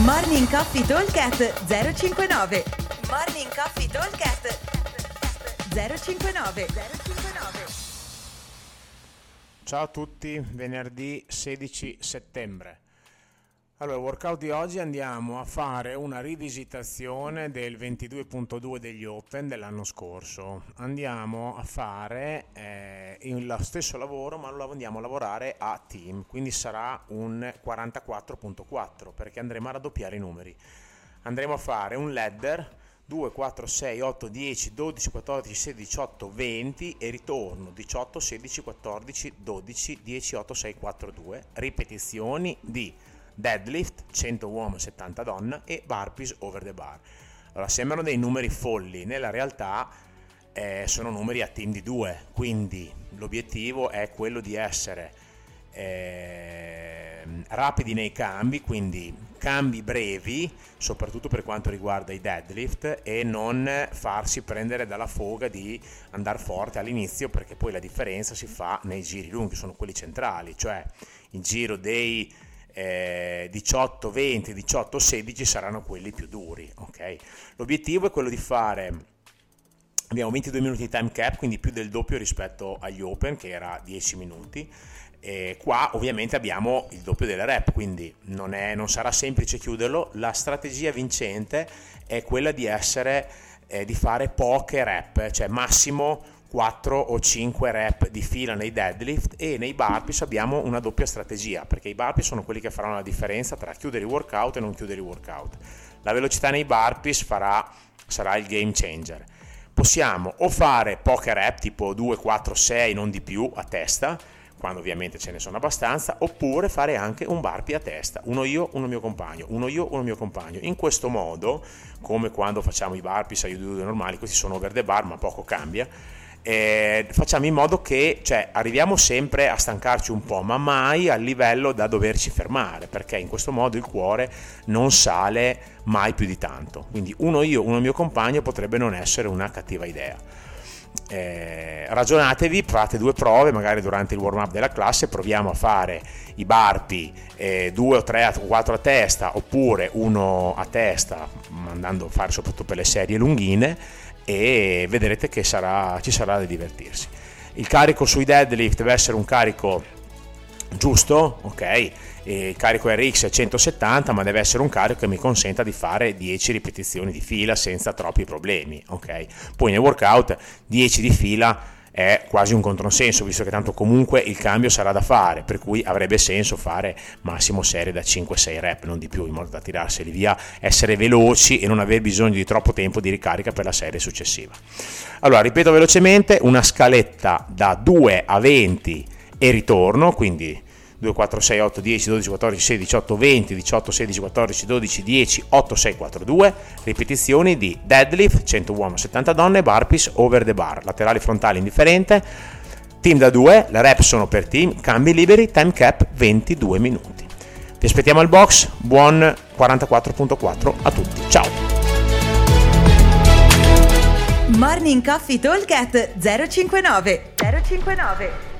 Morning Coffee Talkcast 059 Morning Coffee Talkcast 059 059 Ciao a tutti, venerdì 16 settembre. Allora, workout di oggi andiamo a fare una rivisitazione del 22.2 degli Open dell'anno scorso. Andiamo a fare eh, lo stesso lavoro, ma lo andiamo a lavorare a team, quindi sarà un 44.4 perché andremo a raddoppiare i numeri. Andremo a fare un ladder 2, 4, 6, 8, 10, 12, 14, 16, 18, 20 e ritorno 18, 16, 14, 12, 10, 8, 6, 4, 2. Ripetizioni di deadlift 100 uomo 70 donna e burpees over the bar. Allora sembrano dei numeri folli, nella realtà eh, sono numeri a team di due, quindi l'obiettivo è quello di essere eh, rapidi nei cambi, quindi cambi brevi, soprattutto per quanto riguarda i deadlift e non farsi prendere dalla foga di andare forte all'inizio perché poi la differenza si fa nei giri lunghi, sono quelli centrali, cioè il giro dei eh, 18, 20, 18, 16 saranno quelli più duri. Okay? L'obiettivo è quello di fare abbiamo 22 minuti di time cap, quindi più del doppio rispetto agli open che era 10 minuti. E qua ovviamente abbiamo il doppio delle rep, quindi non, è, non sarà semplice chiuderlo. La strategia vincente è quella di essere, eh, di fare poche rep, cioè massimo 4 o 5 rep di fila nei deadlift e nei burpees abbiamo una doppia strategia perché i burpees sono quelli che faranno la differenza tra chiudere i workout e non chiudere i workout. La velocità nei burpees farà, sarà il game changer. Possiamo o fare poche rep tipo 2, 4, 6 non di più a testa quando ovviamente ce ne sono abbastanza, oppure fare anche un burpee a testa, uno io, uno mio compagno, uno io, uno mio compagno. In questo modo, come quando facciamo i burpees a due normali, questi sono over the bar ma poco cambia, eh, facciamo in modo che cioè, arriviamo sempre a stancarci un po', ma mai al livello da doverci fermare, perché in questo modo il cuore non sale mai più di tanto. Quindi uno io, uno mio compagno potrebbe non essere una cattiva idea. Eh, ragionatevi, fate due prove, magari durante il warm up della classe, proviamo a fare i barpi eh, due o tre o quattro a testa oppure uno a testa, andando a fare soprattutto per le serie lunghine e vedrete che sarà, ci sarà da divertirsi. Il carico sui deadlift deve essere un carico giusto, ok? Il carico RX è 170, ma deve essere un carico che mi consenta di fare 10 ripetizioni di fila senza troppi problemi, ok? Poi nel workout 10 di fila è quasi un controsenso, visto che tanto comunque il cambio sarà da fare, per cui avrebbe senso fare massimo serie da 5-6 rep, non di più, in modo da tirarseli via, essere veloci e non avere bisogno di troppo tempo di ricarica per la serie successiva. Allora, ripeto velocemente, una scaletta da 2 a 20 e ritorno, quindi 2, 4, 6, 8, 10, 12, 14, 16, 18, 20, 18, 16, 14, 12, 10, 8, 6, 4, 2. Ripetizioni di deadlift, 100 uomo, 70 donne, burpees over the bar, laterali frontali indifferente. Team da 2, le rep sono per team, cambi liberi, time cap 22 minuti. Vi aspettiamo al box, buon 44.4 a tutti. Ciao! Morning Coffee Talk 059 059